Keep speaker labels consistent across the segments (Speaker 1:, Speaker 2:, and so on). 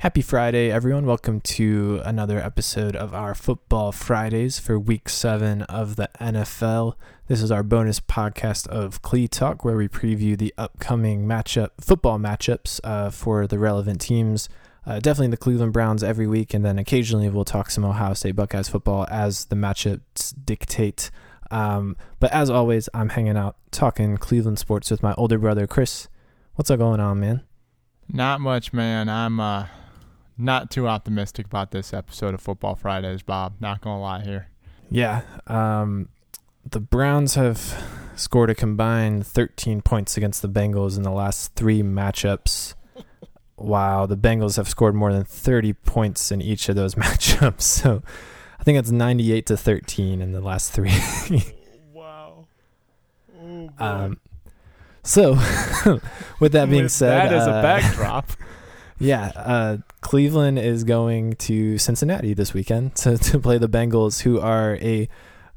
Speaker 1: Happy Friday, everyone. Welcome to another episode of our Football Fridays for week seven of the NFL. This is our bonus podcast of Clee Talk, where we preview the upcoming matchup, football matchups uh, for the relevant teams. Uh, definitely the Cleveland Browns every week, and then occasionally we'll talk some Ohio State Buckeyes football as the matchups dictate. Um, but as always, I'm hanging out talking Cleveland sports with my older brother, Chris. What's up going on, man?
Speaker 2: Not much, man. I'm uh, not too optimistic about this episode of Football Fridays, Bob. Not gonna lie here.
Speaker 1: Yeah, um, the Browns have scored a combined 13 points against the Bengals in the last three matchups, Wow, the Bengals have scored more than 30 points in each of those matchups. So I think it's 98 to 13 in the last three.
Speaker 2: wow. Oh,
Speaker 1: um, so, with that being
Speaker 2: With
Speaker 1: said,
Speaker 2: that as a
Speaker 1: uh,
Speaker 2: backdrop.
Speaker 1: Yeah, uh, Cleveland is going to Cincinnati this weekend to, to play the Bengals, who are a,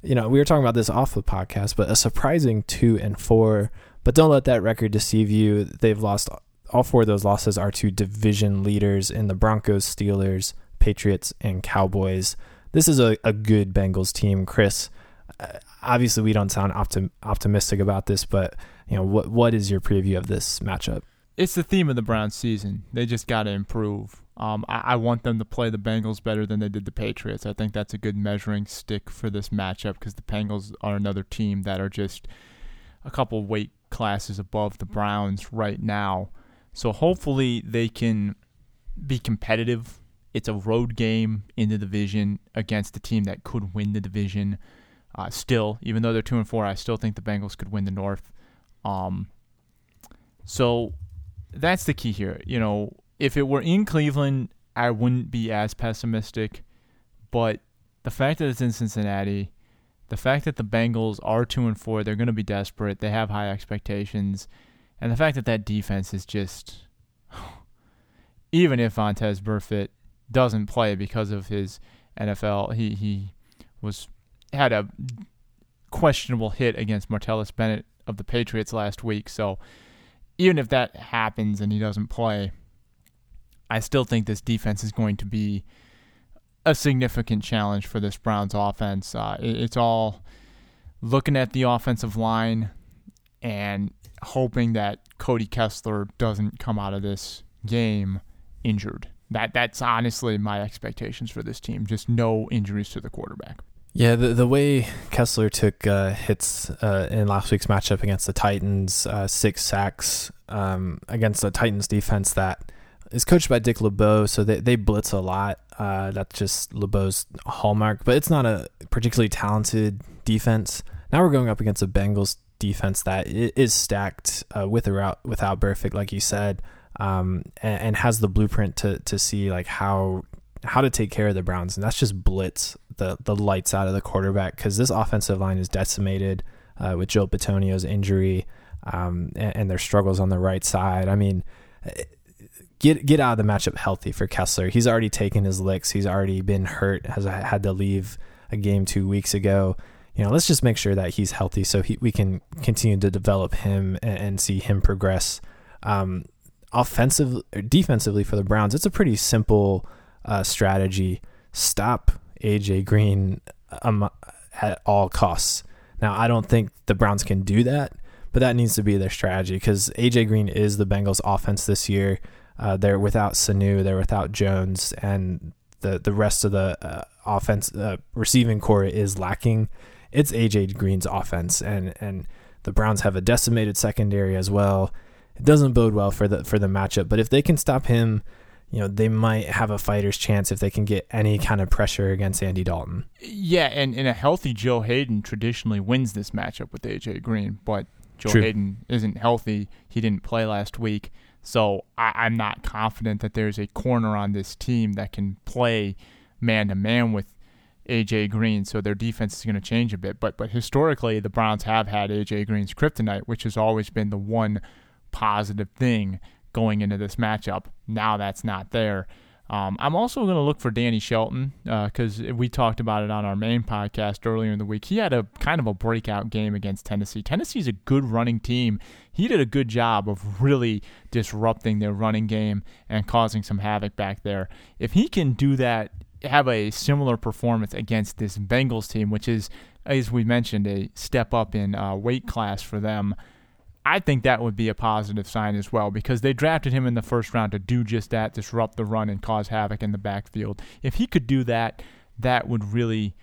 Speaker 1: you know, we were talking about this off the podcast, but a surprising two and four. But don't let that record deceive you. They've lost all four of those losses are to division leaders in the Broncos, Steelers, Patriots, and Cowboys. This is a, a good Bengals team, Chris. Uh, obviously, we don't sound optim- optimistic about this, but you know, what what is your preview of this matchup?
Speaker 2: It's the theme of the Browns season. They just got to improve. Um, I, I want them to play the Bengals better than they did the Patriots. I think that's a good measuring stick for this matchup because the Bengals are another team that are just a couple weight classes above the Browns right now. So hopefully they can be competitive. It's a road game in the division against a team that could win the division. Uh, still, even though they're two and four, I still think the Bengals could win the North. Um, so that's the key here. You know, if it were in Cleveland, I wouldn't be as pessimistic. But the fact that it's in Cincinnati, the fact that the Bengals are two and four, they're going to be desperate. They have high expectations, and the fact that that defense is just, even if Vontaze Burfict doesn't play because of his NFL, he he was had a questionable hit against Martellus Bennett of the Patriots last week, so even if that happens and he doesn't play, I still think this defense is going to be a significant challenge for this Browns offense. Uh, it, it's all looking at the offensive line and hoping that Cody Kessler doesn't come out of this game injured. That that's honestly my expectations for this team. Just no injuries to the quarterback.
Speaker 1: Yeah, the the way Kessler took uh, hits uh, in last week's matchup against the Titans, uh, six sacks um, against the Titans defense that is coached by Dick LeBeau, so they, they blitz a lot. Uh, that's just LeBeau's hallmark, but it's not a particularly talented defense. Now we're going up against a Bengals defense that is stacked uh, with or without, without Burfict, like you said, um, and, and has the blueprint to to see like how how to take care of the Browns, and that's just blitz the the lights out of the quarterback because this offensive line is decimated uh, with Joe Bitonio's injury um, and, and, their struggles on the right side. I mean, get get out of the matchup healthy for Kessler. He's already taken his licks. He's already been hurt. Has had to leave a game two weeks ago. You know, let's just make sure that he's healthy so he, we can continue to develop him and, and see him progress. Um, defensively for the Browns, it's a pretty simple uh, strategy. Stop AJ Green um, at all costs. Now, I don't think the Browns can do that, but that needs to be their strategy because AJ Green is the Bengals' offense this year. Uh, they're without Sanu, they're without Jones, and the the rest of the uh, offense uh, receiving corps is lacking. It's AJ Green's offense, and and the Browns have a decimated secondary as well. It doesn't bode well for the for the matchup, but if they can stop him you know, they might have a fighter's chance if they can get any kind of pressure against Andy Dalton.
Speaker 2: Yeah, and, and a healthy Joe Haden traditionally wins this matchup with AJ Green, but Joe True. Haden isn't healthy. He didn't play last week. So I, am not confident that there's a corner on this team that can play man to man with AJ Green. So their defense is going to change a bit. But but historically, the Browns have had AJ Green's kryptonite, which has always been the one positive thing going into this matchup. Now that's not there. Um, I'm also going to look for Danny Shelton because uh, we talked about it on our main podcast earlier in the week. He had a kind of a breakout game against Tennessee. Tennessee's a good running team. He did a good job of really disrupting their running game and causing some havoc back there. If he can do that, have a similar performance against this Bengals team, which is, as we mentioned, a step up in uh, weight class for them. I think that would be a positive sign as well because they drafted him in the first round to do just that, disrupt the run and cause havoc in the backfield. If he could do that, that would really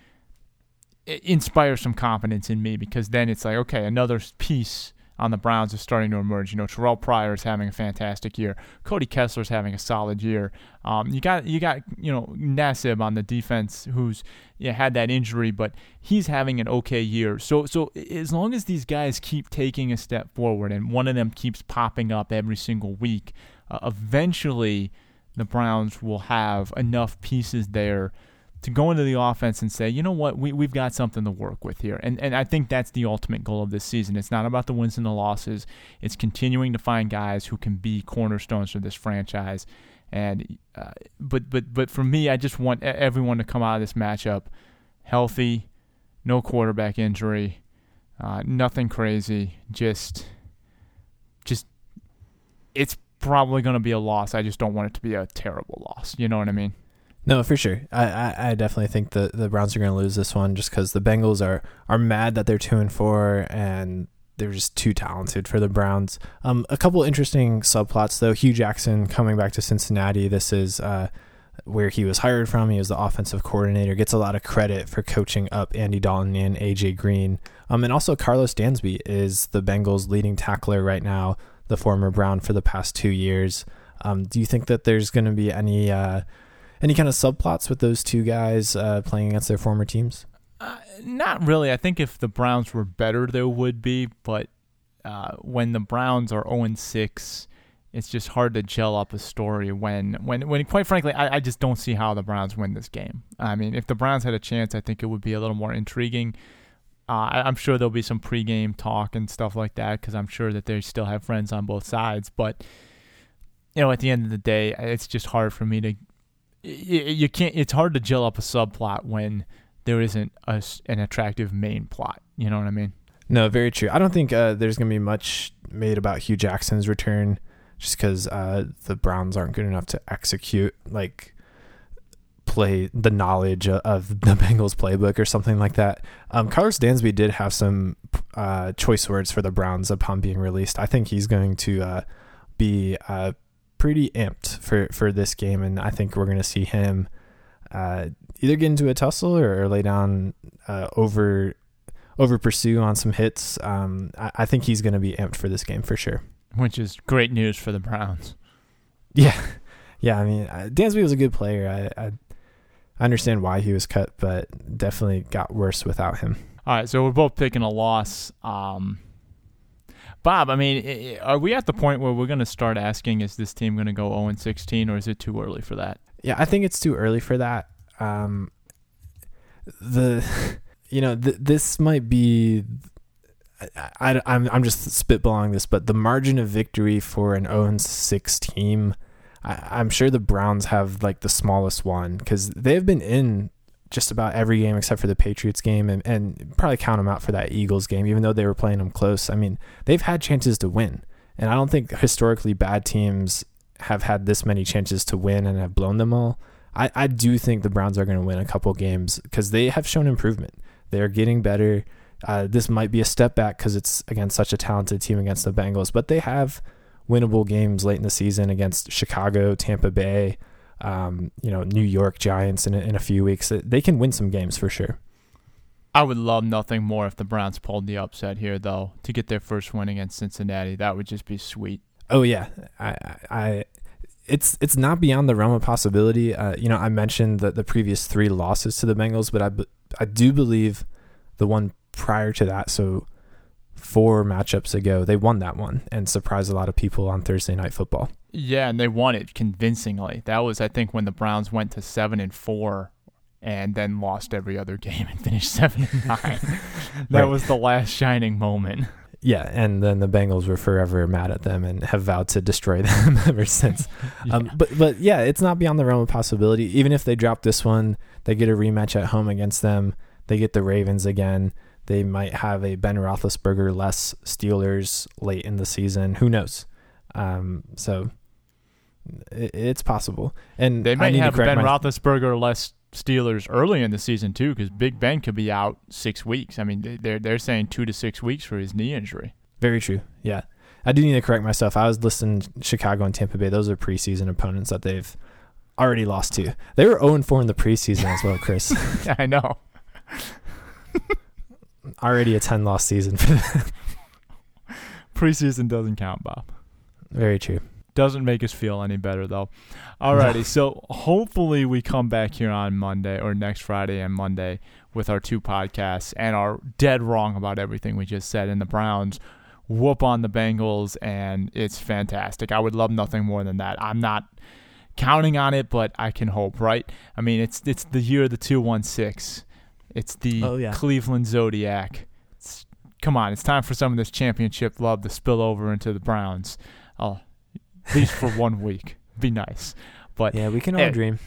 Speaker 2: inspire some confidence in me because then it's like, okay, another piece on the Browns is starting to emerge. You know, Terrelle Pryor is having a fantastic year. Cody Kessler is having a solid year. Um, you got you got you know Nassib on the defense who's had that injury, but he's having an okay year. So so as long as these guys keep taking a step forward and one of them keeps popping up every single week, uh, eventually the Browns will have enough pieces there to go into the offense and say, you know what, we, we've got something to work with here. And, and I think that's the ultimate goal of this season. It's not about the wins and the losses, it's continuing to find guys who can be cornerstones for this franchise. And uh, but but but for me, I just want everyone to come out of this matchup healthy, no quarterback injury, uh, nothing crazy. Just just it's probably going to be a loss. I just don't want it to be a terrible loss. You know what I mean?
Speaker 1: No, for sure. I, I, I definitely think the, the Browns are going to lose this one just because the Bengals are, are mad that they're two and four and they're just too talented for the Browns. Um, a couple interesting subplots though. Hue Jackson coming back to Cincinnati. This is uh, where he was hired from. He was the offensive coordinator. Gets a lot of credit for coaching up Andy Dalton and AJ Green. Um, and also Karlos Dansby is the Bengals' leading tackler right now. The former Brown for the past two years. Um, do you think that there's going to be any uh, any kind of subplots with those two guys uh, playing against their former teams?
Speaker 2: Uh, not really. I think if the Browns were better, there would be. But uh, when the Browns are 0 6, it's just hard to gel up a story when, when, when quite frankly, I, I just don't see how the Browns win this game. I mean, if the Browns had a chance, I think it would be a little more intriguing. Uh, I, am sure there'll be some pregame talk and stuff like that because I'm sure that they still have friends on both sides. But you know, at the end of the day, it's just hard for me to you can't. It's hard to gel up a subplot when there isn't a, an attractive main plot. You know what I mean?
Speaker 1: No, very true. I don't think uh, there's going to be much made about Hue Jackson's return, just because uh, the Browns aren't good enough to execute like play the knowledge of the Bengals playbook or something like that. Um, Karlos Dansby did have some uh, choice words for the Browns upon being released. I think he's going to uh, be uh, pretty amped for for this game, and I think we're going to see him uh, either get into a tussle or, or lay down uh, over over pursue on some hits. Um, I, I, think he's going to be amped for this game for sure.
Speaker 2: Which is great news for the Browns.
Speaker 1: Yeah, yeah. I mean, uh, Dansby was a good player. I, I I understand why he was cut, but definitely got worse without him.
Speaker 2: All right, so we're both picking a loss. Um, Bob, I mean, are we at the point where we're going to start asking, is this team going to go 0 16, or is it too early for that?
Speaker 1: Yeah, I think it's too early for that. Um, the, you know, th- this might be. I, I, I'm I'm just spitballing this, but the margin of victory for an 0 6 team, I, I'm sure the Browns have like the smallest one because they've been in just about every game except for the Patriots game and, and probably count them out for that Eagles game, even though they were playing them close. I mean, they've had chances to win. And I don't think historically bad teams have had this many chances to win and have blown them all. I, I do think the Browns are going to win a couple games because they have shown improvement. They're getting better. Uh, this might be a step back because it's against such a talented team against the Bengals, but they have winnable games late in the season against Chicago, Tampa Bay, um, you know, New York Giants in a, in a few weeks. They can win some games for sure.
Speaker 2: I would love nothing more if the Browns pulled the upset here, though, to get their first win against Cincinnati. That would just be sweet.
Speaker 1: Oh yeah, I, I, it's it's not beyond the realm of possibility. Uh, you know, I mentioned the the previous three losses to the Bengals, but I, I do believe the one prior to that, so four matchups ago, they won that one and surprised a lot of people on Thursday Night Football.
Speaker 2: Yeah, and they won it convincingly. That was, I think, when the Browns went to seven and four, and then lost every other game and finished seven and nine. that right. was the last shining moment.
Speaker 1: Yeah, and then the Bengals were forever mad at them and have vowed to destroy them ever since.
Speaker 2: Yeah.
Speaker 1: Um, but but yeah, it's not beyond the realm of possibility. Even if they drop this one, they get a rematch at home against them. They get the Ravens again. They might have a Ben Roethlisberger less Steelers late in the season. Who knows? Um, so it's possible. And
Speaker 2: They
Speaker 1: I
Speaker 2: may
Speaker 1: need to
Speaker 2: have Ben
Speaker 1: my-
Speaker 2: Roethlisberger less Steelers early in the season too, because Big Ben could be out six weeks. I mean, they- they're they're saying two to six weeks for his knee injury.
Speaker 1: Very true. Yeah. I do need to correct myself. I was listing Chicago and Tampa Bay. Those are preseason opponents that they've already lost to. They were 0 4 in the preseason as well, Chris.
Speaker 2: I know.
Speaker 1: already a 10 loss season for them.
Speaker 2: Preseason doesn't count, Bob.
Speaker 1: Very true.
Speaker 2: Doesn't make us feel any better though. Alrighty, so hopefully we come back here on Monday or next Friday and Monday with our two podcasts and are dead wrong about everything we just said. And the Browns whoop on the Bengals, and it's fantastic. I would love nothing more than that. I'm not counting on it, but I can hope, right? I mean, it's it's the year of the two one six. It's the
Speaker 1: Oh, yeah.
Speaker 2: Cleveland Zodiac. It's, come on, it's time for some of this championship love to spill over into the Browns. Oh, at least for one week. Be nice. But
Speaker 1: Yeah, we can all dream.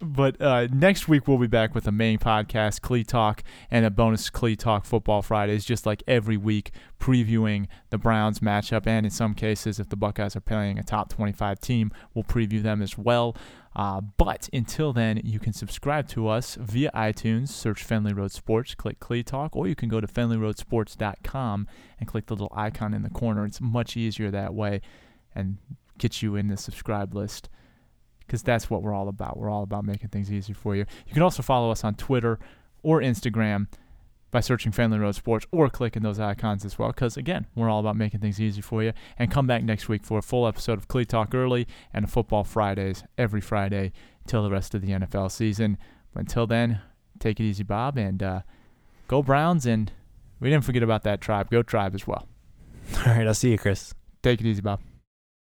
Speaker 2: but uh, next week we'll be back with a main podcast, Clee Talk, and a bonus Clee Talk Football Fridays, just like every week, previewing the Browns matchup. And in some cases, if the Buckeyes are playing a top 25 team, we'll preview them as well. Uh, but until then, you can subscribe to us via iTunes, search Fenley Road Sports, click Clee Talk, or you can go to FenleyRoadSports.com and click the little icon in the corner. It's much easier that way and get you in the subscribe list because that's what we're all about. We're all about making things easy for you. You can also follow us on Twitter or Instagram by searching Fenley Road Sports or clicking those icons as well. Because again, we're all about making things easy for you. And come back next week for a full episode of Clee Talk Early and Football Fridays every Friday till the rest of the NFL season. But until then, take it easy, Bob, and uh, go Browns. And we didn't forget about that tribe. Go tribe as well.
Speaker 1: All right, I'll see you, Chris.
Speaker 2: Take it easy, Bob.